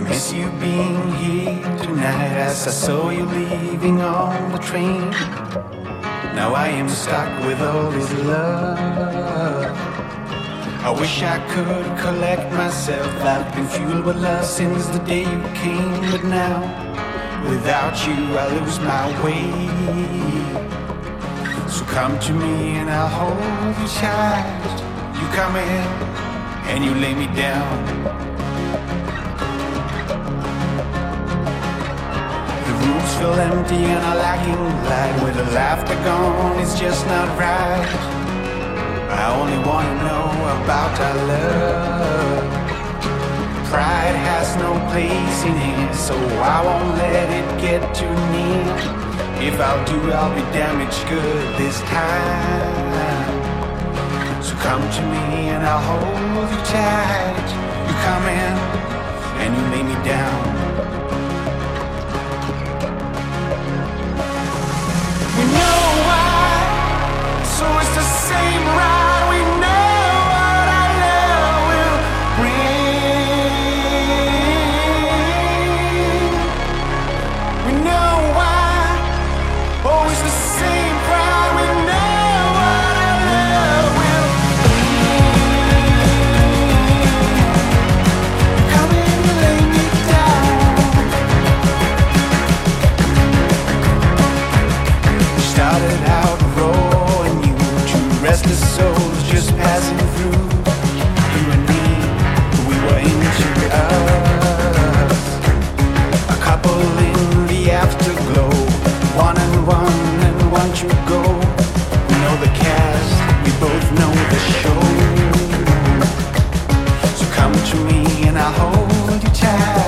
miss you being here tonight as I saw you leaving on the train. Now I am stuck with all this love. I wish I could collect myself. I've been fueled with love since the day you came, but now without you I lose my way. So come to me and I'll hold you tight. You come in and you lay me down. Feel empty and are lacking light. With the laughter gone, it's just not right. I only wanna know about our love. Pride has no place in here, so I won't let it get too near. If I'll do, I'll be damaged good this time. So come to me and I'll hold you tight. You come in and you lay me down. to me and I'll hold you tight.